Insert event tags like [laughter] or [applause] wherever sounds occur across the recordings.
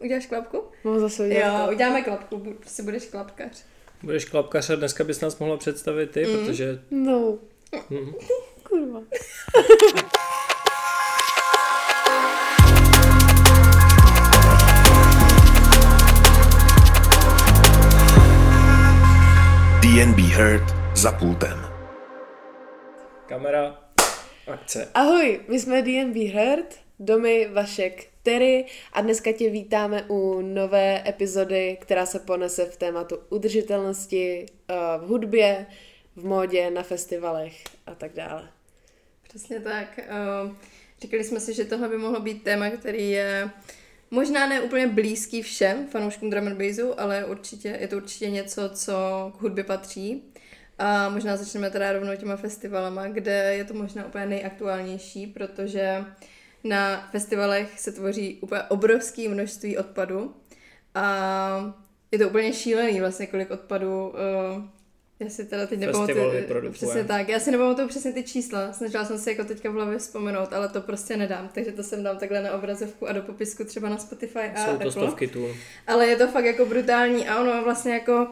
Uděláš klapku? No zase udělat Jo, uděláme klapku, prostě budeš klapkař. Budeš klapkař a dneska bys nás mohla představit ty, Mm. protože... No, Hm. [laughs] kurva. DNB Heard za pultem. Kamera, akce. Ahoj, my jsme DNB Heard, Domy, Vašek, Terry a dneska tě vítáme u nové epizody, která se ponese v tématu udržitelnosti eh, v hudbě, v módě, na festivalech a tak dále. Přesně tak. eh, Říkali jsme si, že tohle by mohlo být téma, který je možná ne úplně blízký všem fanouškům drum and bassu, ale určitě, je to určitě něco, co k hudbě patří. A možná začneme teda rovnou těma festivalama, kde je to možná úplně nejaktuálnější, protože na festivalech se tvoří úplně obrovské množství odpadu a je to úplně šílený vlastně, kolik odpadu uh, já si teda teď nepamatuju, přesně tak, já si nepamatuju přesně ty čísla, snažila jsem se jako teďka v hlavě vzpomenout, ale to prostě nedám, takže to sem dám takhle na obrazovku a do popisku třeba na Spotify a Jsou to Apple. stovky tun. Ale je to fakt jako brutální a ono vlastně jako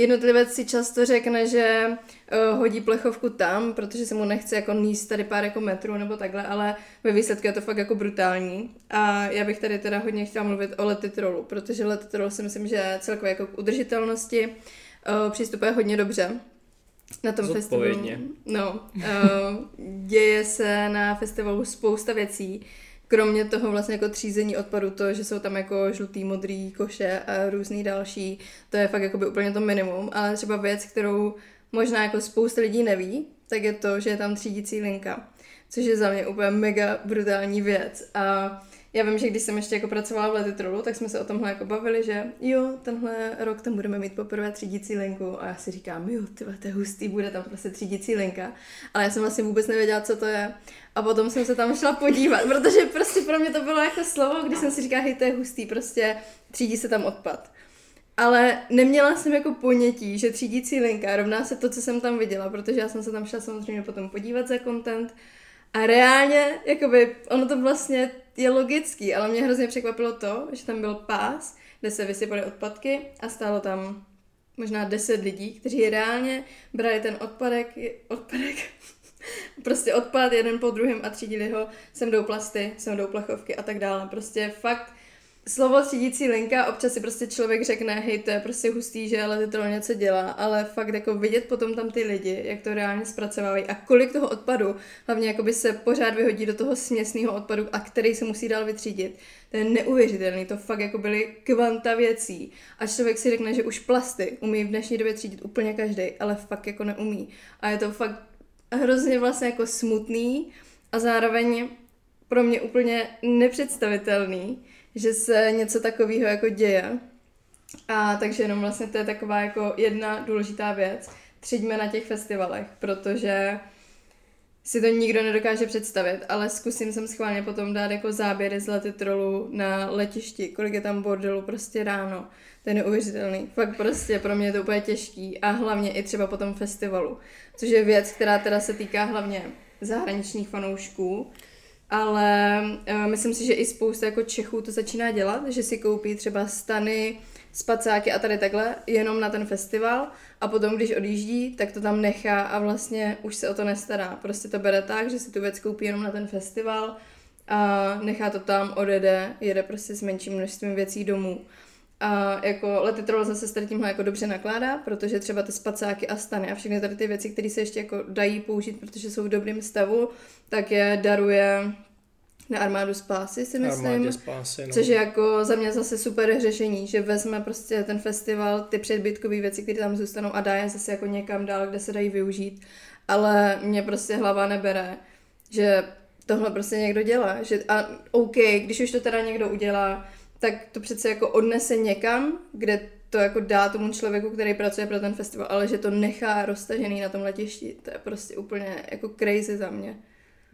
jednotlivec si často řekne, že uh, hodí plechovku tam, protože se mu nechce jako níst tady pár jako metrů nebo takhle, ale ve výsledku je to fakt jako brutální. A já bych tady teda hodně chtěla mluvit o letitrolu, protože letitrol si myslím, že celkově jako k udržitelnosti uh, přistupuje hodně dobře. Na tom festivalu. No, uh, děje se na festivalu spousta věcí, kromě toho vlastně jako třízení odpadu, to, že jsou tam jako žlutý, modrý koše a různý další, to je fakt jakoby úplně to minimum, ale třeba věc, kterou možná jako spousta lidí neví, tak je to, že je tam třídící linka, což je za mě úplně mega brutální věc. A já vím, že když jsem ještě jako pracovala v Letitrolu, tak jsme se o tomhle jako bavili, že jo, tenhle rok tam budeme mít poprvé třídící linku a já si říkám, jo, ty to je hustý, bude tam prostě třídící linka. Ale já jsem vlastně vůbec nevěděla, co to je. A potom jsem se tam šla podívat, protože prostě pro mě to bylo jako slovo, když jsem si říkala, hej, to je hustý, prostě třídí se tam odpad. Ale neměla jsem jako ponětí, že třídící linka rovná se to, co jsem tam viděla, protože já jsem se tam šla samozřejmě potom podívat za content a reálně, jakoby, ono to vlastně je logický, ale mě hrozně překvapilo to, že tam byl pás, kde se vysypaly odpadky a stálo tam možná 10 lidí, kteří reálně brali ten odpadek, odpadek, [laughs] prostě odpad jeden po druhém a třídili ho, sem jdou plasty, sem jdou plechovky a tak dále. Prostě fakt slovo třídící linka, občas si prostě člověk řekne, hej, to je prostě hustý, že ale to něco dělá, ale fakt jako vidět potom tam ty lidi, jak to reálně zpracovávají a kolik toho odpadu hlavně jakoby se pořád vyhodí do toho směsného odpadu a který se musí dál vytřídit. To je neuvěřitelný, to fakt jako byly kvanta věcí. A člověk si řekne, že už plasty umí v dnešní době třídit úplně každý, ale fakt jako neumí. A je to fakt hrozně vlastně jako smutný a zároveň pro mě úplně nepředstavitelný, že se něco takového jako děje. A takže jenom vlastně to je taková jako jedna důležitá věc. Třiďme na těch festivalech, protože si to nikdo nedokáže představit, ale zkusím jsem schválně potom dát jako záběry z letitrolu na letišti, kolik je tam bordelu prostě ráno. To je neuvěřitelný. Fakt prostě pro mě je to úplně těžký a hlavně i třeba po tom festivalu, což je věc, která teda se týká hlavně zahraničních fanoušků, ale uh, myslím si, že i spousta jako Čechů to začíná dělat, že si koupí třeba stany, spacáky a tady takhle jenom na ten festival a potom, když odjíždí, tak to tam nechá a vlastně už se o to nestará. Prostě to bere tak, že si tu věc koupí jenom na ten festival a nechá to tam, odjede, jede prostě s menším množstvím věcí domů. A jako Letitrol zase s tady tímhle jako dobře nakládá, protože třeba ty spacáky a stany a všechny tady ty věci, které se ještě jako dají použít, protože jsou v dobrém stavu, tak je daruje na armádu spásy, si myslím. Armádě spásy, no. Což je jako za mě zase super řešení, že vezme prostě ten festival, ty předbytkové věci, které tam zůstanou a dá je zase jako někam dál, kde se dají využít. Ale mě prostě hlava nebere, že tohle prostě někdo dělá. Že, a OK, když už to teda někdo udělá, tak to přece jako odnese někam, kde to jako dá tomu člověku, který pracuje pro ten festival, ale že to nechá roztažený na tom letišti, to je prostě úplně jako crazy za mě.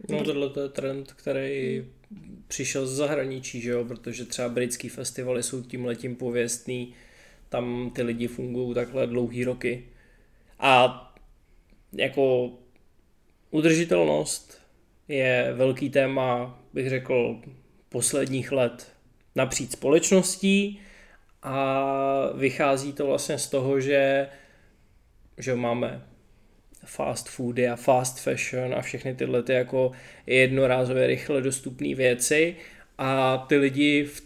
No tohle to je trend, který přišel z zahraničí, že jo, protože třeba britský festivaly jsou tím letím pověstný, tam ty lidi fungují takhle dlouhý roky. A jako udržitelnost je velký téma, bych řekl, posledních let napříč společností a vychází to vlastně z toho, že, že máme fast foody a fast fashion a všechny tyhle ty jako jednorázové rychle dostupné věci a ty lidi v,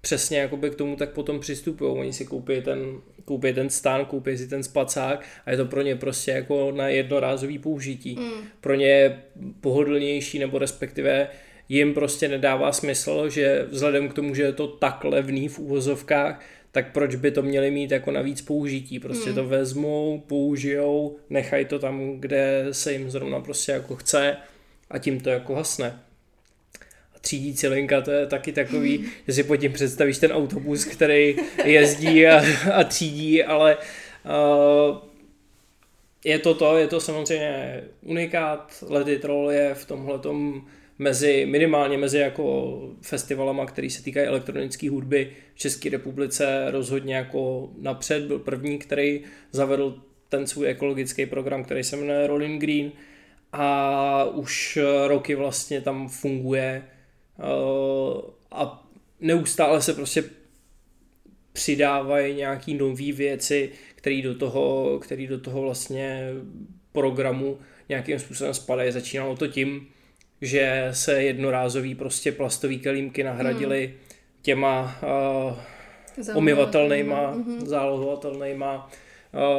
přesně jakoby k tomu tak potom přistupují. Oni si koupí ten, koupí ten stán, koupí si ten spacák a je to pro ně prostě jako na jednorázový použití. Mm. Pro ně je pohodlnější nebo respektive jim prostě nedává smysl, že vzhledem k tomu, že je to tak levný v úvozovkách, tak proč by to měli mít jako navíc použití? Prostě hmm. to vezmou, použijou, nechají to tam, kde se jim zrovna prostě jako chce a tím to jako hasne. A třídící linka to je taky takový, že si pod tím představíš ten autobus, který jezdí a, a třídí, ale uh, je to to, je to samozřejmě unikát, Let Troll je v tomhletom mezi, minimálně mezi jako festivalama, který se týkají elektronické hudby v České republice rozhodně jako napřed, byl první, který zavedl ten svůj ekologický program, který se jmenuje Rolling Green a už roky vlastně tam funguje uh, a neustále se prostě přidávají nějaký nové věci, které do toho, který do toho vlastně programu nějakým způsobem spadají. Začínalo to tím, že se jednorázový prostě plastový kelímky nahradily hmm. těma uh, omyvatelnýma, mm-hmm. zálohovatelnýma.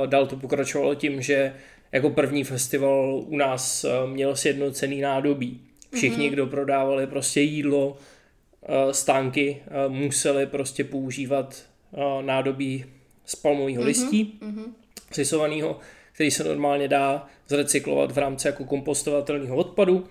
Uh, dál to pokračovalo tím, že jako první festival u nás uh, měl sjednocený nádobí. Všichni, mm-hmm. kdo prodávali prostě jídlo, uh, stánky, uh, museli prostě používat uh, nádobí z palmového mm-hmm. listí, mm-hmm. sisovaného, který se normálně dá zrecyklovat v rámci jako kompostovatelného odpadu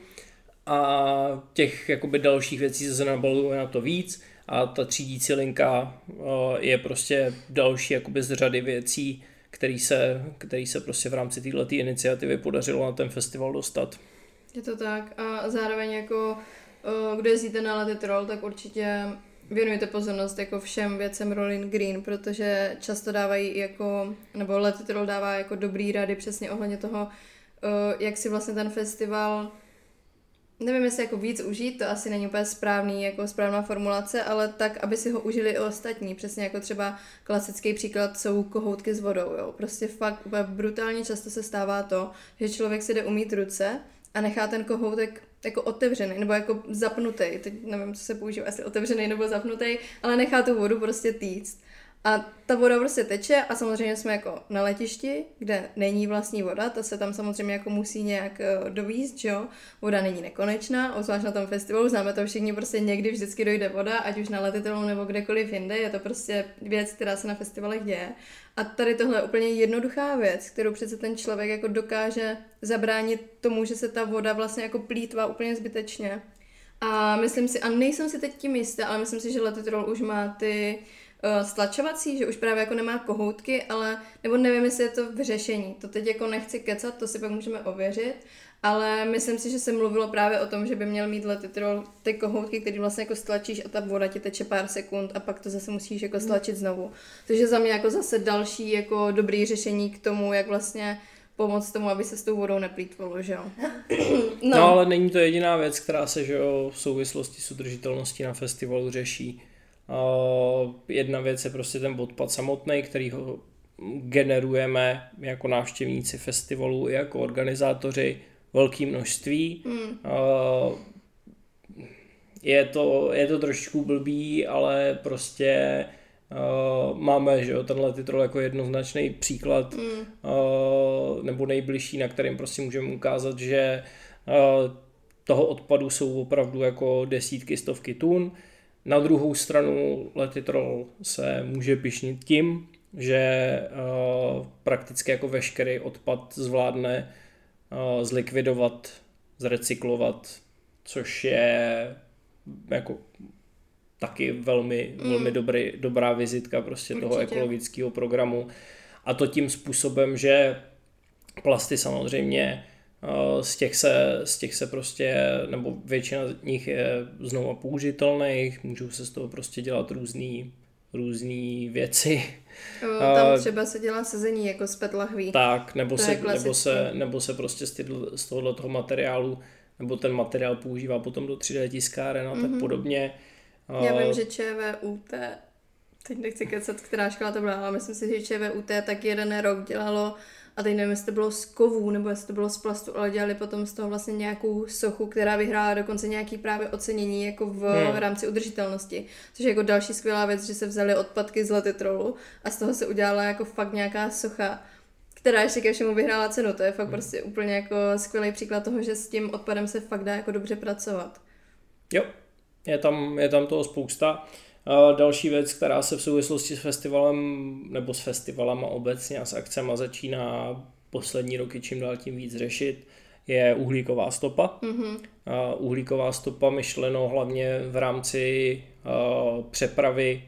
a těch jakoby dalších věcí se nabaluje na to víc a ta třídící linka eh, je prostě další jakoby z řady věcí, který se, který se prostě v rámci této iniciativy podařilo na ten festival dostat. Je to tak a zároveň jako eh, kdo jezdíte na Let Troll, tak určitě věnujte pozornost jako všem věcem Rolling Green, protože často dávají jako, nebo Let Troll dává jako dobrý rady přesně ohledně toho, eh, jak si vlastně ten festival nevím, jestli jako víc užít, to asi není úplně správný, jako správná formulace, ale tak, aby si ho užili i ostatní. Přesně jako třeba klasický příklad jsou kohoutky s vodou, jo. Prostě fakt úplně brutálně často se stává to, že člověk si jde umít ruce a nechá ten kohoutek jako otevřený, nebo jako zapnutý, teď nevím, co se používá, jestli otevřený nebo zapnutý, ale nechá tu vodu prostě týct. A ta voda prostě teče a samozřejmě jsme jako na letišti, kde není vlastní voda, ta se tam samozřejmě jako musí nějak dovízt, že jo. Voda není nekonečná, obzvlášť na tom festivalu, známe to všichni, prostě někdy vždycky dojde voda, ať už na letitelu nebo kdekoliv jinde, je to prostě věc, která se na festivalech děje. A tady tohle je úplně jednoduchá věc, kterou přece ten člověk jako dokáže zabránit tomu, že se ta voda vlastně jako plítvá úplně zbytečně. A myslím si, a nejsem si teď tím jistá, ale myslím si, že Letitrol už má ty uh, stlačovací, že už právě jako nemá kohoutky, ale nebo nevím, jestli je to v řešení. To teď jako nechci kecat, to si pak můžeme ověřit, ale myslím si, že se mluvilo právě o tom, že by měl mít letitrol ty kohoutky, které vlastně jako stlačíš a ta voda ti teče pár sekund a pak to zase musíš jako stlačit znovu. Takže za mě jako zase další jako dobrý řešení k tomu, jak vlastně pomoct tomu, aby se s tou vodou neplýtvalo, že jo. No. no. ale není to jediná věc, která se že jo, v souvislosti s udržitelností na festivalu řeší. Uh, jedna věc je prostě ten odpad samotný, který ho generujeme jako návštěvníci festivalu i jako organizátoři velké množství. Mm. Uh, je to, je to trošičku blbý, ale prostě uh, máme že jo, tenhle titul jako jednoznačný příklad mm. uh, nebo nejbližší, na kterým prostě můžeme ukázat, že uh, toho odpadu jsou opravdu jako desítky, stovky tun. Na druhou stranu Letitrol se může pišnit tím, že uh, prakticky jako veškerý odpad zvládne uh, zlikvidovat, zrecyklovat, což je jako taky velmi, mm. velmi dobrý, dobrá vizitka prostě Určitě. toho ekologického programu. A to tím způsobem, že plasty samozřejmě Eh, z těch, se, z těch se prostě, nebo většina z nich je znovu použitelných, můžou se z toho prostě dělat různý, různý věci. O, tam třeba se dělá sezení jako z PET lahví. Tak, nebo se, nebo, se, nebo se prostě z, tyhle, z tohohle toho materiálu, nebo ten materiál používá potom do 3D tiskáren a mm-hmm. tak mhm. podobně. Já vím, že ČVUT, teď nechci kecat, která škola to byla, ale myslím si, že ČVUT tak jeden rok dělalo a teď nevím, jestli to bylo z kovů, nebo jestli to bylo z plastu, ale dělali potom z toho vlastně nějakou sochu, která vyhrála dokonce nějaký právě ocenění jako v hmm. rámci udržitelnosti. Což je jako další skvělá věc, že se vzali odpadky z letitrolu a z toho se udělala jako fakt nějaká socha, která ještě ke všemu vyhrála cenu. To je fakt hmm. prostě úplně jako skvělý příklad toho, že s tím odpadem se fakt dá jako dobře pracovat. Jo, je tam, je tam toho spousta. Další věc, která se v souvislosti s festivalem, nebo s festivalem obecně a s akcemi začíná poslední roky čím dál tím víc řešit, je uhlíková stopa. Mm-hmm. Uhlíková stopa myšleno hlavně v rámci uh, přepravy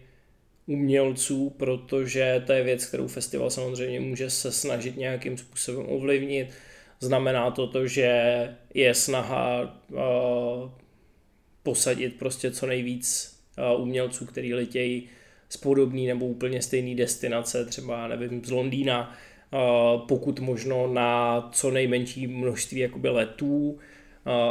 umělců, protože to je věc, kterou festival samozřejmě může se snažit nějakým způsobem ovlivnit. Znamená to to, že je snaha uh, posadit prostě co nejvíc umělců, který letějí z podobný nebo úplně stejný destinace, třeba nevím, z Londýna, pokud možno na co nejmenší množství jakoby letů,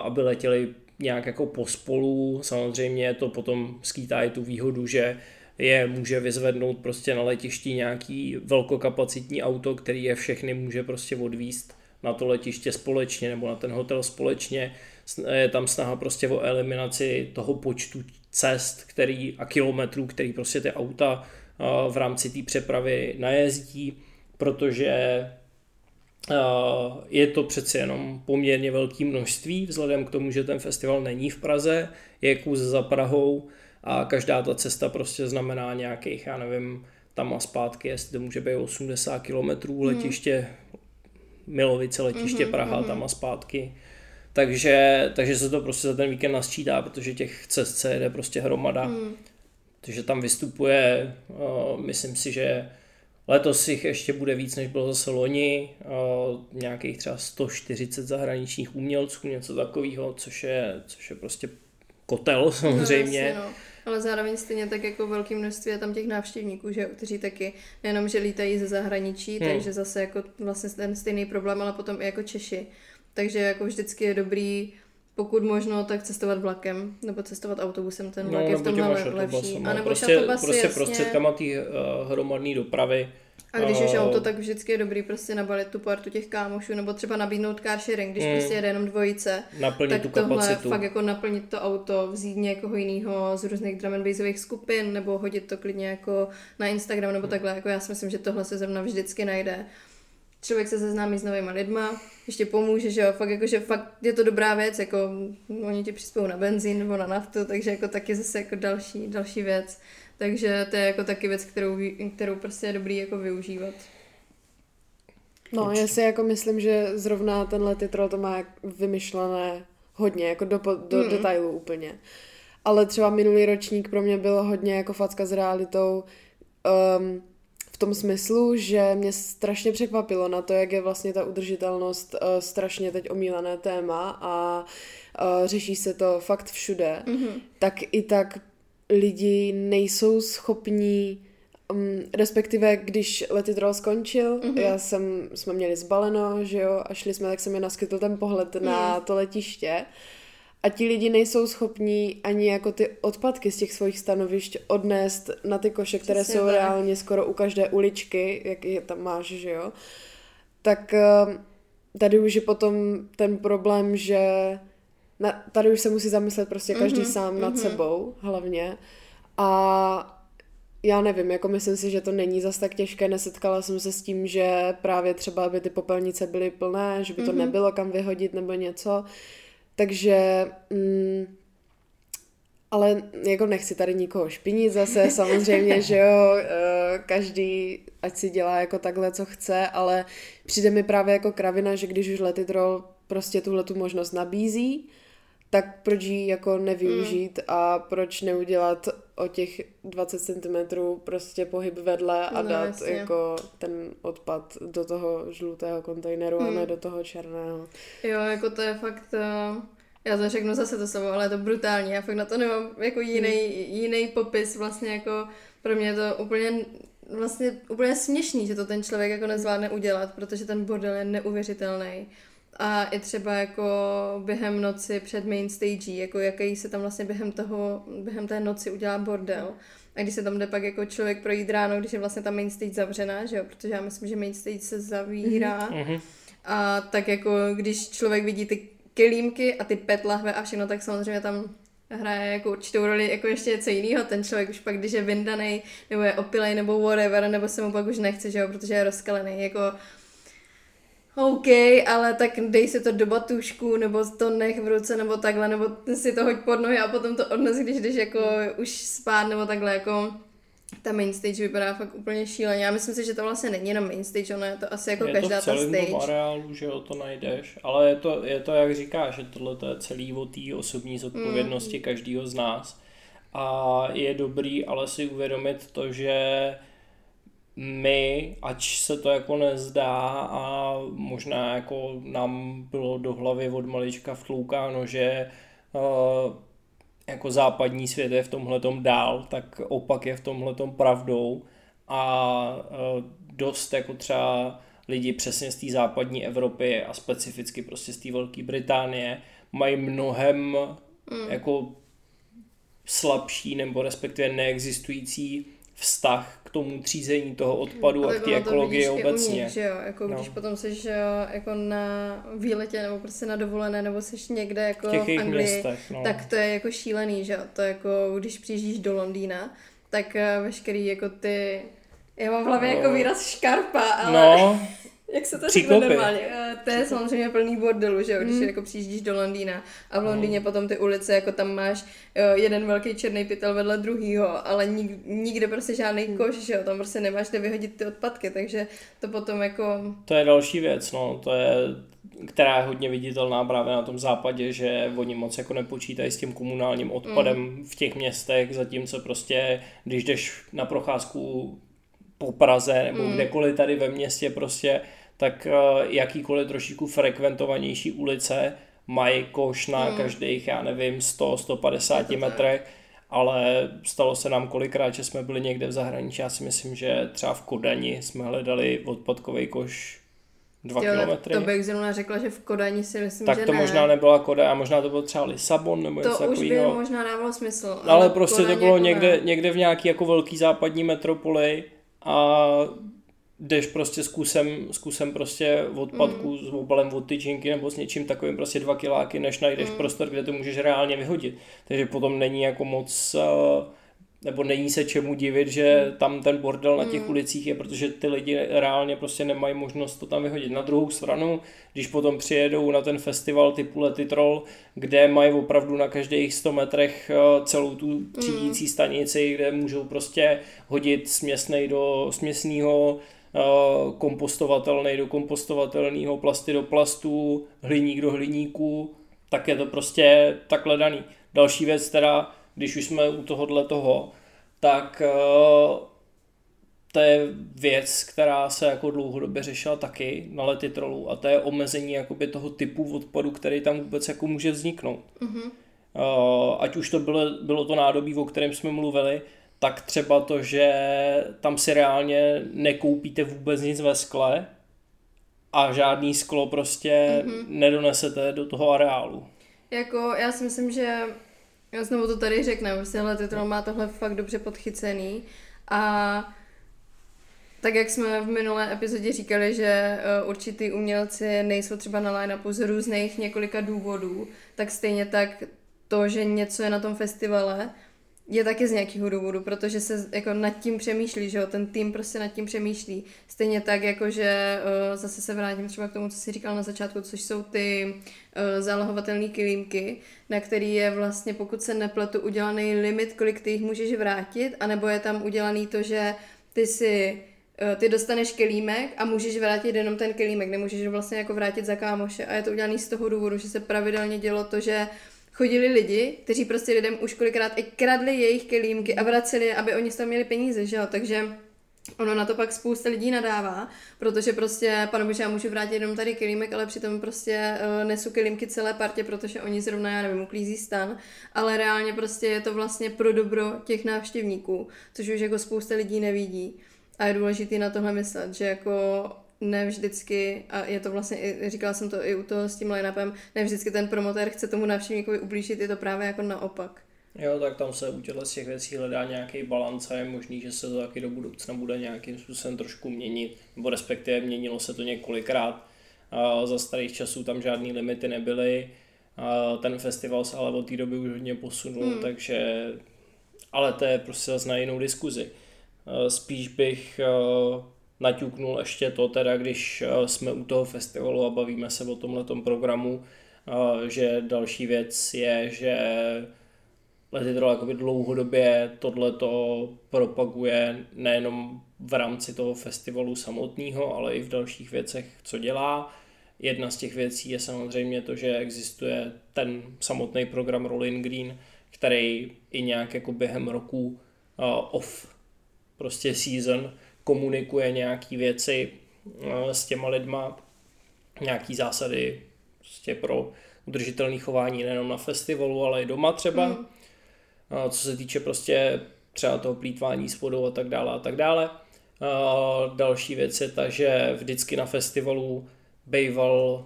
aby letěli nějak jako pospolu. Samozřejmě to potom skýtá i tu výhodu, že je může vyzvednout prostě na letišti nějaký velkokapacitní auto, který je všechny může prostě odvíst na to letiště společně nebo na ten hotel společně. Je tam snaha prostě o eliminaci toho počtu cest který, a kilometrů, který prostě ty auta v rámci té přepravy najezdí, protože je to přeci jenom poměrně velké množství, vzhledem k tomu, že ten festival není v Praze, je kus za Prahou a každá ta cesta prostě znamená nějakých, já nevím, tam a zpátky, jestli to může být 80 km letiště, hmm. Milovice letiště mm-hmm, Praha, mm-hmm. tam a zpátky takže, takže se to prostě za ten víkend nasčítá, protože těch cest se jede prostě hromada. Hmm. Takže tam vystupuje, uh, myslím si, že letos jich ještě bude víc, než bylo zase loni, uh, nějakých třeba 140 zahraničních umělců, něco takového, což je, což je prostě kotel [laughs] samozřejmě. No, jasně, no. Ale zároveň stejně tak jako velké množství je tam těch návštěvníků, že, kteří taky nejenom, že lítají ze zahraničí, hmm. takže zase jako vlastně ten stejný problém, ale potom i jako Češi takže jako vždycky je dobrý pokud možno, tak cestovat vlakem nebo cestovat autobusem, ten vlak no, je v tomhle lepší. A nebo prostě, šatobasy, prostě jasně. prostředkama té uh, hromadné dopravy. A když uh, je auto, tak vždycky je dobrý prostě nabalit tu partu těch kámošů, nebo třeba nabídnout car sharing, když mm, prostě jede jenom dvojice. Naplnit tak tu tohle kapacitu. fakt jako naplnit to auto, vzít někoho jiného z různých drum and bassových skupin, nebo hodit to klidně jako na Instagram, nebo takhle. Jako já si myslím, že tohle se zrovna vždycky najde člověk se seznámí s novými lidma, ještě pomůže, že jo, fakt jako, že fakt je to dobrá věc, jako oni ti přispějí na benzín nebo na naftu, takže jako taky zase jako další, další věc. Takže to je jako taky věc, kterou, kterou prostě je dobrý jako využívat. No, já si jako myslím, že zrovna tenhle titul to má vymyšlené hodně, jako do, do mm. detailu úplně. Ale třeba minulý ročník pro mě byl hodně jako facka s realitou. Um, tom smyslu, že mě strašně překvapilo na to, jak je vlastně ta udržitelnost uh, strašně teď omílané téma a uh, řeší se to fakt všude, mm-hmm. tak i tak lidi nejsou schopní Um, respektive, když Letitrol skončil, mm-hmm. já jsem, jsme měli zbaleno, že jo, a šli jsme, tak se mi naskytl ten pohled mm. na to letiště a ti lidi nejsou schopní ani jako ty odpadky z těch svých stanovišť odnést na ty koše, které Přesně jsou tak. reálně skoro u každé uličky, jak je tam máš, že jo. Tak ehm, tady už je potom ten problém, že na, tady už se musí zamyslet prostě každý mm-hmm, sám mm-hmm. nad sebou hlavně. A já nevím, jako myslím si, že to není zas tak těžké, nesetkala jsem se s tím, že právě třeba by ty popelnice byly plné, že by to mm-hmm. nebylo kam vyhodit nebo něco. Takže, mm, ale jako nechci tady nikoho špinit zase, [laughs] samozřejmě, že jo, eh, každý ať si dělá jako takhle, co chce, ale přijde mi právě jako kravina, že když už Letitrol prostě tuhle tu možnost nabízí, tak proč ji jako nevyužít mm. a proč neudělat o těch 20 cm prostě pohyb vedle a no, dát jasně. jako ten odpad do toho žlutého kontejneru mm. a ne hmm. do toho černého. Jo, jako to je fakt, uh, já to řeknu zase to samo, ale je to brutální, já fakt na to nemám jako jiný, mm. jiný popis, vlastně jako pro mě je to úplně vlastně úplně směšný, že to ten člověk jako nezvládne udělat, protože ten bordel je neuvěřitelný a i třeba jako během noci před main stage, jako jaký se tam vlastně během toho, během té noci udělá bordel. A když se tam jde pak jako člověk projít ráno, když je vlastně ta main stage zavřená, že jo, protože já myslím, že main stage se zavírá. Mhm. A tak jako když člověk vidí ty kelímky a ty pet lahve a všechno, tak samozřejmě tam hraje jako určitou roli jako ještě něco jiného. Ten člověk už pak, když je vyndaný, nebo je opilej, nebo whatever, nebo se mu pak už nechce, že jo, protože je rozkalený. Jako OK, ale tak dej si to do batušku, nebo to nech v ruce, nebo takhle, nebo si to hoď pod nohy a potom to odnes, když jdeš jako už spát, nebo takhle, jako ta main stage vypadá fakt úplně šíleně. Já myslím si, že to vlastně není jenom main stage, ono je to asi jako je každá to ta stage. areálu, že jo, to najdeš, ale je to, je to jak říkáš, že tohle to je celý o té osobní zodpovědnosti Mm. každého z nás. A je dobrý ale si uvědomit to, že my, ač se to jako nezdá a možná jako nám bylo do hlavy od malička vtloukáno, že uh, jako západní svět je v tomhletom dál, tak opak je v tomhletom pravdou a uh, dost jako třeba lidi přesně z té západní Evropy a specificky prostě z té Velké Británie mají mnohem mm. jako slabší nebo respektive neexistující vztah k tomu třízení toho odpadu a, tak k té ekologii obecně. nich, že jo, jako No. když potom seš jako na výletě nebo prostě na dovolené nebo seš někde jako v v Anglii, městech. No. tak to je jako šílený, že jo, to jako když přijíždíš do Londýna, tak eh, veškerý jako ty já mám v hlavě No. jako výraz škarpa, ale no, jak se to řekne normálně? Eh, To je samozřejmě plný bordelu, že jo, když jako přijíždíš do Londýna a v Londýně potom ty ulice, jako tam máš eh, jeden velký černý pytel vedle druhýho, ale nik, nikde prostě žádný koš, že jo, tam prostě nemáš kde vyhodit ty odpadky, takže to potom jako, to je další věc, no, to je která je hodně viditelná právě na tom západě, že oni moc jako nepočítají s tím komunálním odpadem mm. v těch městech, zatímco prostě, když jdeš na procházku po Praze nebo mm. kdekoliv tady ve městě prostě, tak uh, jakýkoliv trošičku frekventovanější ulice mají koš na mm. každých, já nevím, 100, 150 tak. metrech, ale stalo se nám kolikrát, že jsme byli někde v zahraničí, já si myslím, že třeba v Kodani jsme hledali odpadkový koš 2 jo, tak kilometry. to bych zrovna řekla, že v Kodani si myslím, tak že to ne. možná nebyla Koda, a možná to byl třeba Lisabon nebo něco to už by takového. možná dávalo smysl. Ale prostě to Kodaň bylo jako někde, ne. někde v nějaký jako velký západní metropoli a jdeš prostě s kusem, s kusem prostě odpadku, mm. s obalem od tyčinky nebo s něčím takovým prostě dva kiláky, než najdeš mm. prostor, kde to můžeš reálně vyhodit. Takže potom není jako moc, eh, nebo není se čemu divit, že tam ten bordel na těch ulicích je, protože ty lidi reálně prostě nemají možnost to tam vyhodit. Na druhou stranu, když potom přijedou na ten festival typu Lety Troll, kde mají opravdu na každých 100 metrech eh, celou tu třídící stanici, kde můžou prostě hodit směsnej do směsného kompostovatelný do kompostovatelného, plasty do plastů, hliník do hliníku, tak je to prostě takhle daný. Další věc teda, když už jsme u tohohle toho, tak eh, to je věc, která se jako dlouhodobě řešila taky na lety trolů a to je omezení jakoby toho typu odpadu, který tam vůbec jako může vzniknout. Mm-hmm. Ať už to bylo, bylo to nádobí, o kterém jsme mluvili, tak třeba to, že tam si reálně nekoupíte vůbec nic ve skle a žádný sklo prostě mm-hmm. nedonesete do toho areálu. Jako, já si myslím, že já znovu to tady řeknu, prostě Letitron má tohle fakt dobře podchycený a tak jak jsme v minulé epizodě říkali, že eh, určitý umělci nejsou třeba na line-upu z různých několika důvodů, tak stejně tak to, že něco je na tom festivale, je taky z nějakého důvodu, protože se jako nad tím přemýšlí, že jo, ten tým prostě nad tím přemýšlí. Stejně tak, jako že uh, zase se vrátím třeba k tomu, co jsi říkal na začátku, což jsou ty uh, zálohovatelné kilímky, na který je vlastně, pokud se nepletu, udělaný limit, kolik ty jich můžeš vrátit, anebo je tam udělaný to, že ty si eh, ty dostaneš kelímek a můžeš vrátit jenom ten kelímek, nemůžeš ho vlastně jako vrátit za kámoše. A je to udělané z toho důvodu, že se pravidelně dělo to, že chodili lidi, kteří prostě lidem už kolikrát i kradli jejich kelímky a vraceli aby oni z toho měli peníze, že jo, takže ono na to pak spousta lidí nadává, protože prostě, pane bože, já můžu vrátit jenom tady kelímek, ale přitom prostě uh, nesu kelímky celé partě, protože oni zrovna, já nevím, uklízí stan, ale reálně prostě je to vlastně pro dobro těch návštěvníků, což už jako spousta lidí nevidí. A je důležité na tohle myslet, že jako ne vždycky, a je to vlastně, i- říkala jsem to i u toho s tím line-upem, ne vždycky ten promotér chce tomu návštěvníkovi ublížit, je to právě jako naopak. Jo, tak tam se u těchto z těch věcí hledá nějaký balans a je možný, že se to taky do budoucna bude nějakým způsobem trošku měnit, nebo respektive měnilo se to několikrát. A za starých časů tam žádný limity nebyly. A ten festival se ale od té doby už hodně posunul, hmm. takže... Ale to je prostě zase na jinou diskuzi. Spíš bych naťuknul ještě to, teda když eh, jsme u toho festivalu a bavíme se o tomhletom programu, eh, že další věc je, že Letitro jakoby dlouhodobě tohleto propaguje nejenom v rámci toho festivalu samotného, ale i v dalších věcech, co dělá. Jedna z těch věcí je samozřejmě to, že existuje ten samotný program Rolling Green, který i nějak jako během roku uh, off prostě season komunikuje nějaký věci uh, s těma lidma, nějaký zásady prostě pro udržitelné chování nejenom na festivalu, ale i doma třeba. Mm. Co se týče prostě třeba toho plítvání s vodou a tak dále a tak dále. Uh, další věc je ta, že vždycky na festivalu bejval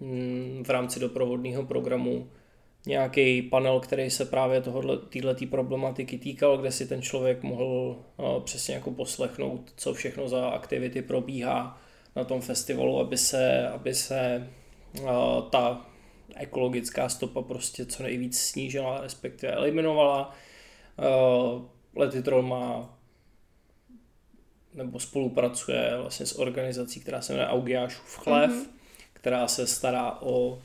mm, v rámci doprovodného programu nějaký panel, který se právě této problematiky týkal, kde si ten člověk mohl uh, přesně jako poslechnout, co všechno za aktivity probíhá na tom festivalu, aby se, aby se uh, ta ekologická stopa prostě co nejvíc snížila, respektive eliminovala. Uh, Letitrol má nebo spolupracuje vlastně s organizací, která se jmenuje Augiášův chlév, mm-hmm. která se stará o,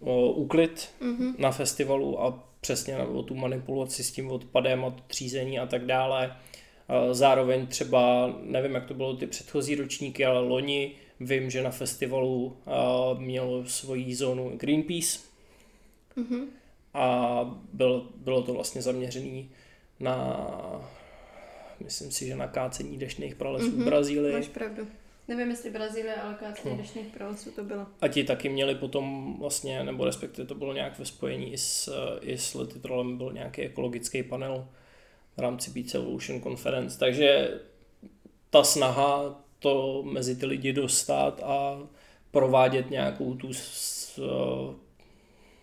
o úklid mm-hmm. na festivalu a přesně o tu manipulaci s tím odpadem a to třízení a tak dále. Zároveň třeba, nevím, jak to bylo ty předchozí ročníky, ale loni vím, že na festivalu mělo svoji zónu Greenpeace mm-hmm. a byl, bylo to vlastně zaměřený na, myslím si, že na kácení deštných pralesů mm-hmm. v Brazílii. Máš pravdu. Nevím, jestli Brazílie, ale kácení no. deštných pralesů to bylo. A ti taky měli potom vlastně, nebo respektive to bylo nějak ve spojení i s, i s Letitrolem, byl nějaký ekologický panel v rámci Beach Evolution Conference, takže ta snaha to mezi ty lidi dostat a provádět nějakou tu s,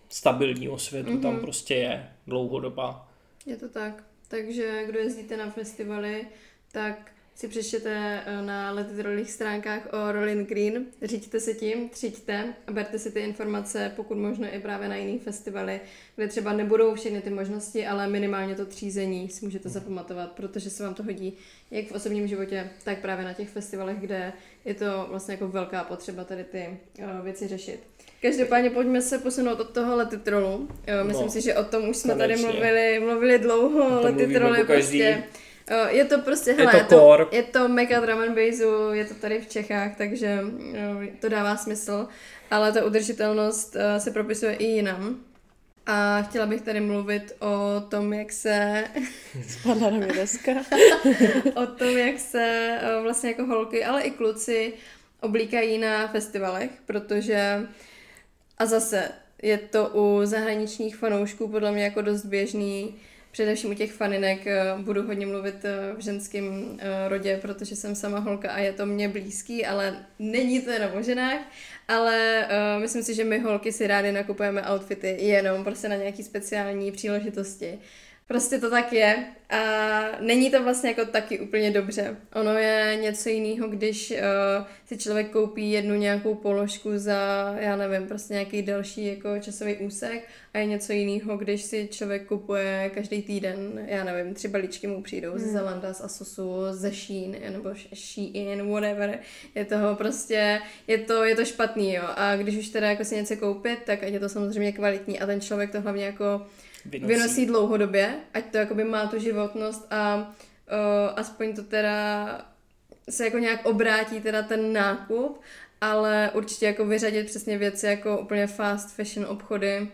stabilní osvětu mm-hmm. tam prostě je dlouhodobá. Je to tak. Takže kdo jezdíte na festivaly, tak si přečtěte eh, na letitrolých stránkách o Rolling Green, říďte se tím, třiďte a berte si ty informace, pokud možno i právě na jiných festivaly, kde třeba nebudou všechny ty možnosti, ale minimálně to třízení si můžete zapamatovat, protože se vám to hodí jak v osobním životě, tak právě na těch festivalech, kde je to vlastně jako velká potřeba tady ty uh, věci řešit. Každopádně pojďme se posunout od toho letitrolu. Jo, myslím no, si, že o tom už jsme konečně. tady mluvili, mluvili dlouho, letitroly prostě. Je to prostě, hele, je to, core. je to mega drum and bassu, je to tady v Čechách, takže to dává smysl, ale ta udržitelnost se propisuje i jinam. A chtěla bych tady mluvit o tom, jak se... [laughs] Spadla na mě deska. [laughs] o tom, jak se vlastně jako holky, ale i kluci oblíkají na festivalech, protože a zase je to u zahraničních fanoušků podle mě jako dost běžný, především u těch faninek eh, budu hodně mluvit eh, v ženském eh, rodě, protože jsem sama holka a je to mě blízký, ale není to jenom o ženách, ale myslím si, že my holky si rádi nakupujeme outfity jenom prostě na nějaký speciální příležitosti. Prostě to tak je a není to vlastně jako taky úplně dobře. Ono je něco jiného, když uh, si člověk koupí jednu nějakou položku za, já nevím, prostě nějaký další jako časový úsek a je něco jiného, když si člověk kupuje každý týden, já nevím, tři balíčky mu přijdou hmm. ze Zalanda, z Asusu, ze Shein nebo Shein, whatever. Je toho prostě, je to, je to špatný, jo. A když už teda jako si něco koupit, tak ať je to samozřejmě kvalitní a ten člověk to hlavně jako vynosí, vynosí dlouhodobě, ať to jakoby má tu životnost a uh, aspoň to teda se jako nějak obrátí teda ten nákup, ale určitě jako vyřadit přesně věci jako úplně fast fashion obchody,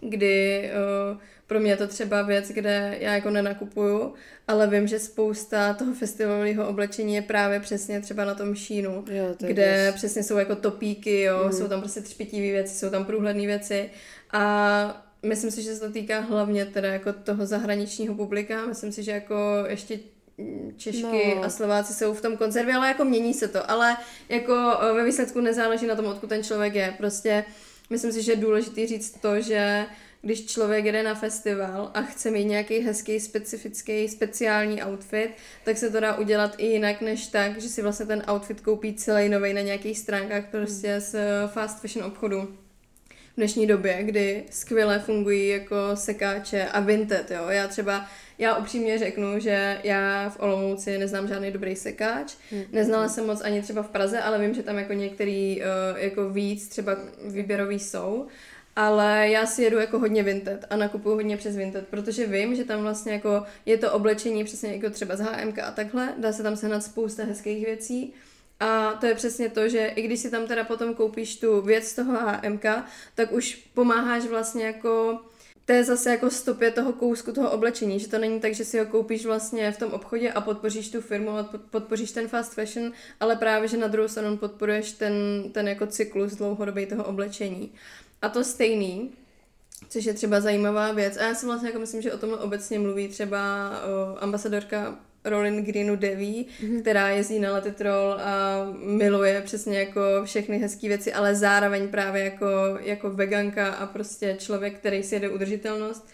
kdy uh, pro mě je to třeba věc, kde já jako nenakupuju, ale vím, že spousta toho festivalového oblečení je právě přesně třeba na tom šínu, jo, kde je přesně jsou jako topíky, jo, mm. jsou tam prostě třpitivý věci, jsou tam průhledné věci a myslím si, že se to týká hlavně teda jako toho zahraničního publika. Myslím si, že jako ještě Češky No. a Slováci jsou v tom konzervě, ale jako mění se to. Ale jako eh, ve výsledku nezáleží na tom, odkud ten člověk je. Prostě myslím si, že je důležité říct to, že když člověk jede na festival a chce mít nějaký hezký, specifický, speciální outfit, tak se to dá udělat i jinak než tak, že si vlastně ten outfit koupí celý nový na nějakých stránkách prostě z eh, fast fashion obchodu dnešní době, kdy skvěle fungují jako sekáče a Vinted, jo. Já třeba, já upřímně řeknu, že já v Olomouci neznám žádný dobrý sekáč, neznala jsem moc ani třeba v Praze, ale vím, že tam jako některý uh, jako víc třeba výběrový jsou, ale já si jedu jako hodně Vinted a nakupuju hodně přes Vinted, protože vím, že tam vlastně jako je to oblečení přesně jako třeba z HMK a takhle, dá se tam sehnat spousta hezkých věcí a to je přesně to, že i když si tam teda potom koupíš tu věc z toho HMK, tak už pomáháš vlastně jako to je zase jako stopě toho kousku toho oblečení, že to není tak, že si ho koupíš vlastně v tom obchodě a podpoříš tu firmu a pod- podpoříš ten fast fashion, ale právě, že na druhou stranu podporuješ ten, ten jako cyklus dlouhodobý toho oblečení. A to stejný, což je třeba zajímavá věc. A já si vlastně jako myslím, že o tomhle obecně mluví třeba ambasadorka Rolin Greenu Deví, mm-hmm. která jezdí na Letitrol a miluje přesně jako všechny hezké věci, ale zároveň právě jako, jako veganka a prostě člověk, který si jede udržitelnost,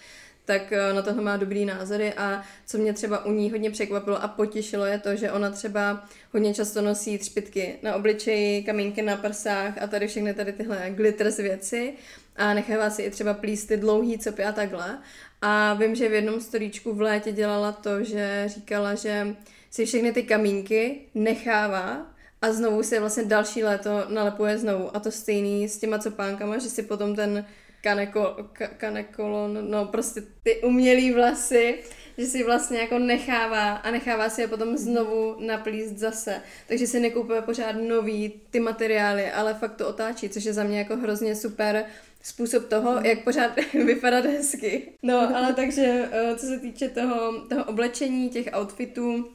tak eh, na tohle má dobrý názory a co mě třeba u ní hodně překvapilo a potěšilo je to, že ona třeba hodně často nosí třpitky na obličeji, kamínky na prsách a tady všechny tady tyhle glitters věci a nechává si i třeba plíst ty dlouhý copy a takhle. A vím, že v jednom storíčku v létě dělala to, že říkala, že si všechny ty kamínky nechává a znovu si vlastně další léto nalepuje znovu. A to stejný s těma copánkama, že si potom ten kaneko, ka, kanekolon, no prostě ty umělý vlasy, že si vlastně jako nechává a nechává si je potom znovu naplíst zase. Takže si nekupuje pořád nový ty materiály, ale fakt to otáčí, což je za mě jako hrozně super způsob toho, jak pořád [laughs] vypadat hezky. No, ale takže eh, co se týče toho, toho oblečení, těch outfitů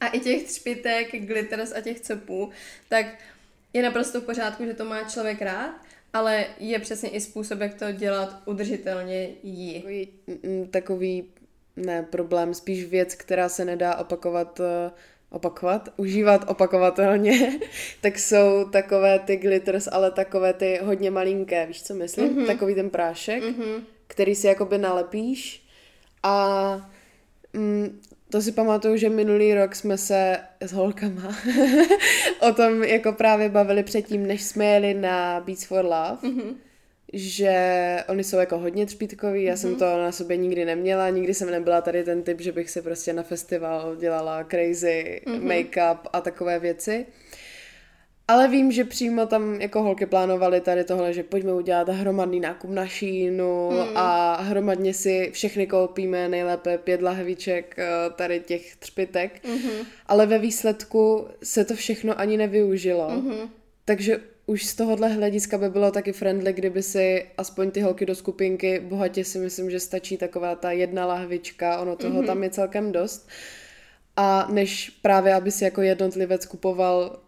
a i těch třpitek, glitters a těch cepů, tak je naprosto v pořádku, že to má člověk rád, ale je přesně i způsob, jak to dělat udržitelně jí. Takový, mm, takový, ne problém, spíš věc, která se nedá opakovat, eh, opakovat, užívat opakovatelně, [laughs] tak jsou takové ty glitters, ale takové ty hodně malinké, víš co myslím? Mm-hmm. Takový ten prášek, mm-hmm. který si jakoby nalepíš a mm, to si pamatuju, že minulý rok jsme se s holkama [laughs] o tom jako právě bavili předtím, než jsme jeli na Beats for Love, mm-hmm. že oni jsou jako hodně třpítkoví, já mm-hmm. jsem to na sobě nikdy neměla, nikdy jsem nebyla tady ten typ, že bych si prostě na festival dělala crazy mm-hmm. make-up a takové věci. Ale vím, že přímo tam jako holky plánovaly tady tohle, že pojďme udělat hromadný nákup na šínu mm. a hromadně si všechny koupíme, nejlépe pět lahviček eh, tady těch třpitek. Mm-hmm. Ale ve výsledku se to všechno ani nevyužilo. Mm-hmm. Takže už z tohohle hlediska by bylo taky friendly, kdyby si aspoň ty holky do skupinky, bohatě si myslím, že stačí taková ta jedna lahvička, ono toho mm-hmm. tam je celkem dost. A než právě, aby si jako jednotlivec kupoval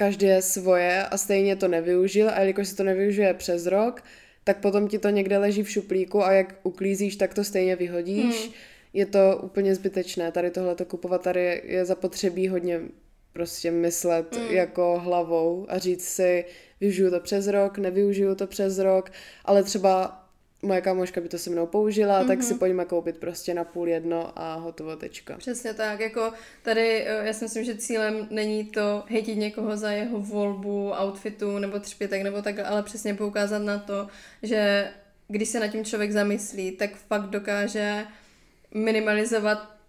každé svoje a stejně to nevyužil a jelikož se to nevyužije přes rok, tak potom ti to někde leží v šuplíku a jak uklízíš, tak to stejně vyhodíš. Hmm. Je to úplně zbytečné. Tady tohle to kupovat, tady je zapotřebí hodně prostě myslet hmm. jako hlavou a říct si, využiju to přes rok, nevyužiju to přes rok, ale třeba moje kamoška by to se mnou použila, mm-hmm. tak si pojďme koupit prostě na půl jedno a hotovo tečka. Přesně tak, jako tady eh, já si myslím, že cílem není to hejtit někoho za jeho volbu outfitu nebo třpitek nebo takhle, ale přesně poukázat na to, že když se nad tím člověk zamyslí, tak fakt dokáže minimalizovat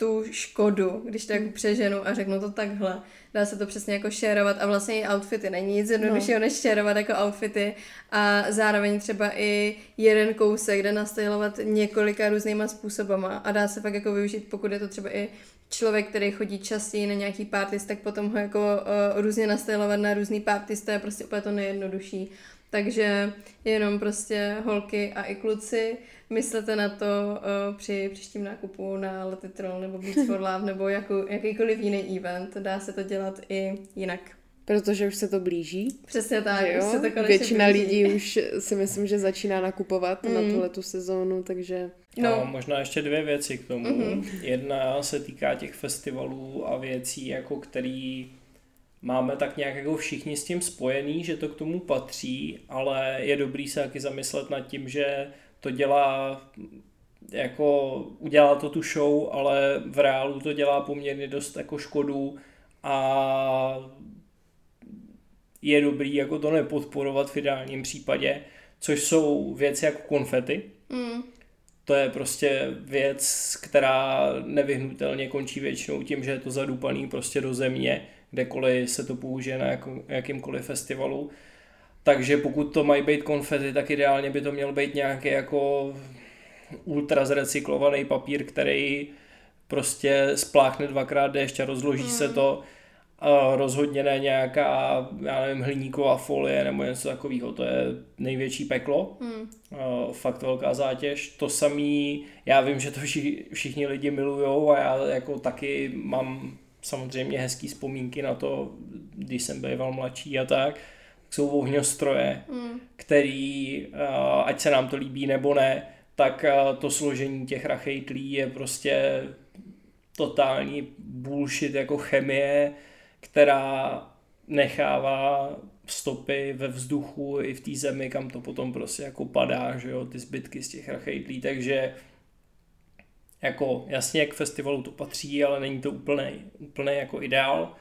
tu škodu, když to jako přeženu a řeknu to takhle. Dá se to přesně jako šerovat a vlastně i outfity. Není nic jednoduššího, no. než šerovat jako outfity a zároveň třeba i jeden kousek jde nastylovat několika různýma způsobama a dá se fakt jako využít, pokud je to třeba i člověk, který chodí častěji na nějaký parties, tak potom ho jako uh, různě nastylovat na různý parties, to je prostě úplně to nejjednodušší. Takže jenom prostě holky a i kluci, myslete na to uh, při příštím nákupu na Letitrol nebo Beats [laughs] for Love nebo jako, jakýkoliv jiný event. Dá se to dělat i jinak. Protože už se to blíží. Přesně tak, jo? už se to Většina blíží. lidí už si myslím, že začíná nakupovat mm. na tuhle tu sezónu, takže No. A možná ještě dvě věci k tomu. Mm-hmm. Jedna se týká těch festivalů a věcí, jako který máme tak nějak jako všichni s tím spojený, že to k tomu patří, ale je dobrý se taky zamyslet nad tím, že to dělá jako udělá to tu show, ale v reálu to dělá poměrně dost jako škodu a je dobrý jako to nepodporovat v ideálním případě, což jsou věci jako konfety. Mm. To je prostě věc, která nevyhnutelně končí většinou tím, že je to zadupaný prostě do země, kdekoliv se to použije na jakýmkoliv festivalu. Takže pokud to mají být konfety, tak ideálně by to měl být nějaký jako ultra zrecyklovaný papír, který prostě spláchne dvakrát déšť a rozloží mm. se to. Rozhodně ne nějaká, já nevím, hliníková folie nebo něco takového, to je největší peklo, mm. fakt velká zátěž. To samý, já vím, že to všichni, všichni lidi milujou a já jako taky mám samozřejmě hezký vzpomínky na to, když jsem býval mladší a tak, jsou ohňostroje, mm. který, ať se nám to líbí nebo ne, tak to složení těch rachejtlí je prostě totální bullshit jako chemie, která nechává stopy ve vzduchu i v té zemi, kam to potom prostě jako padá, že jo, ty zbytky z těch rachejtlí, takže jako jasně k festivalu to patří, ale není to úplný, úplný jako ideál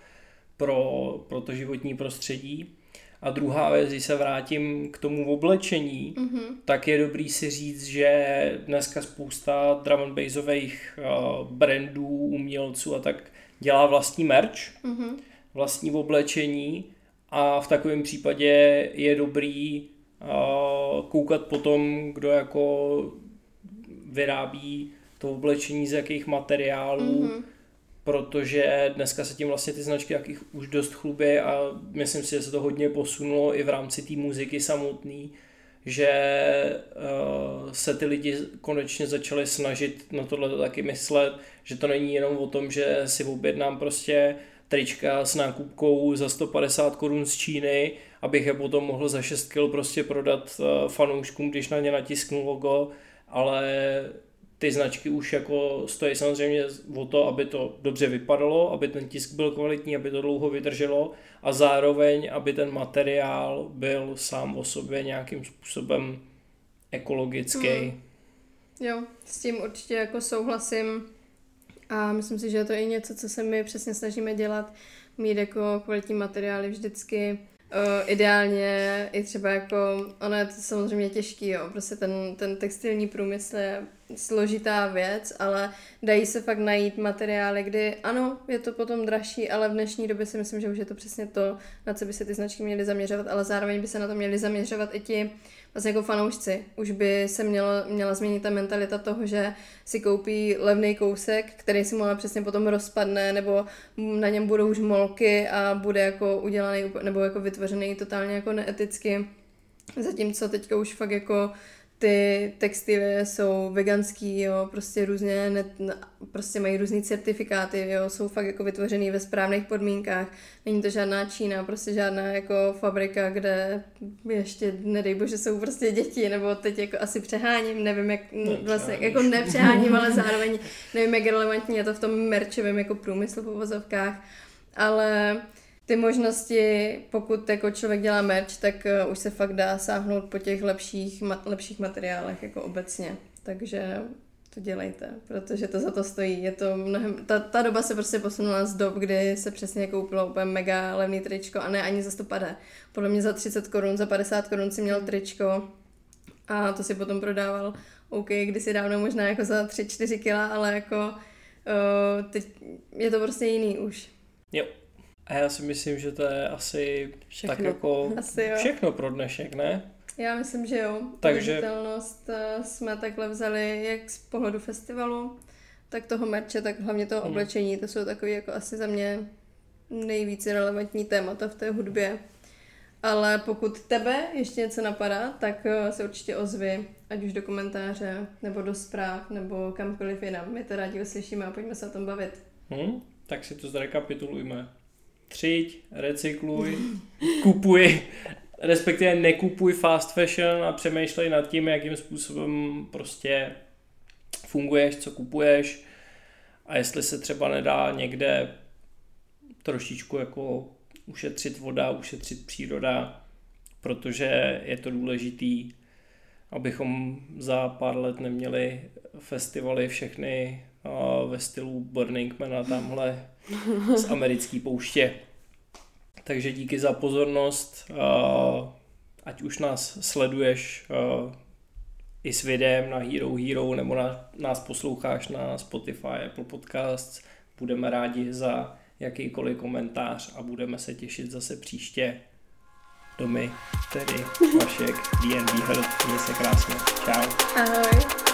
pro, pro to životní prostředí. A druhá věc, když se vrátím k tomu oblečení, mm-hmm. tak je dobrý si říct, že dneska spousta drum and bassových uh, brandů, umělců a tak dělá vlastní merch, mm-hmm. Vlastní oblečení a v takovém případě je dobrý koukat po tom, kdo jako vyrábí to oblečení z jakých materiálů, mm-hmm protože dneska se tím vlastně ty značky jakých už dost chlubí a myslím si, že se to hodně posunulo i v rámci té muziky samotný, že uh, se ty lidi konečně začali snažit na tohle taky myslet, že to není jenom o tom, že si objednám prostě trička s nákupkou za 150 korun z Číny, abych je potom mohl za 6 kg prostě prodat uh, fanouškům, když na ně natisknu logo, ale ty značky už jako stojí samozřejmě o to, aby to dobře vypadalo, aby ten tisk byl kvalitní, aby to dlouho vydrželo a zároveň, aby ten materiál byl sám o sobě nějakým způsobem ekologický. Hmm. Jo, s tím určitě jako souhlasím a myslím si, že to je něco, co se my přesně snažíme dělat, mít jako kvalitní materiály vždycky Uh, ideálně i třeba jako, ono je to samozřejmě těžký, jo, prostě ten, ten textilní průmysl je složitá věc, ale dají se fakt najít materiály, kdy ano, je to potom dražší, ale v dnešní době si myslím, že už je to přesně to, na co by se ty značky měly zaměřovat, ale zároveň by se na to měly zaměřovat i ti vlastně jako fanoušci. Už by se mělo, měla změnit ta mentalita toho, že si koupí levný kousek, který si mohla přesně potom rozpadne, nebo na něm budou už molky a bude jako udělaný, nebo jako vytvořený totálně jako neeticky. Zatímco teďka už fakt jako ty textily jsou veganský, jo, prostě různě, ne, prostě mají různé certifikáty, jo, jsou fakt jako vytvořený ve správných podmínkách. Není to žádná Čína, prostě žádná jako fabrika, kde ještě, nedej bože, jsou prostě děti, nebo teď jako asi přeháním, nevím, jak no, vlastně, jako nepřeháním, ale zároveň nevím, jak relevantní je to v tom merčovém jako průmyslu v uvozovkách, ale ty možnosti, pokud jako člověk dělá merch, tak uh, už se fakt dá sáhnout po těch lepších, ma- lepších materiálech jako obecně. Takže to dělejte, protože to za to stojí. Je to mnohem, ta, ta doba se prostě posunula z dob, kdy se přesně koupilo úplně mega levný tričko a ne ani za 150. Podle mě za 30 korun, za 50 korun si měl tričko a to si potom prodával OK, kdysi dávno možná jako za 3-4 kila, ale jako uh, teď je to prostě jiný už. Jo, a já si myslím, že to je asi všechno. tak jako [laughs] asi jo. všechno pro dnešek, ne? Já myslím, že jo. Takže Viditelnost eh, jsme takhle vzali jak z pohledu festivalu, tak toho merče, tak hlavně toho hmm. oblečení. To jsou takové jako asi za mě nejvíce relevantní témata v té hudbě. Ale pokud tebe ještě něco napadá, tak eh, se určitě ozvi, ať už do komentáře, nebo do zpráv, nebo kamkoliv jinam. My to rádi uslyšíme a pojďme se o tom bavit. Hmm, tak si to zrekapitulujme třiď, recykluj, kupuj, respektive nekupuj fast fashion a přemýšlej nad tím, jakým způsobem prostě funguješ, co kupuješ a jestli se třeba nedá někde trošičku jako ušetřit voda, ušetřit příroda, protože je to důležitý, abychom za pár let neměli festivaly všechny ve stylu Burning Man a tamhle z americké pouště. Takže díky za pozornost, ať už nás sleduješ i s videem na Hero Hero nebo nás posloucháš na Spotify, Apple Podcasts, budeme rádi za jakýkoliv komentář a budeme se těšit zase příště. Domy, tedy Vašek, DNB Herd, měj se krásně. Čau. Ahoj.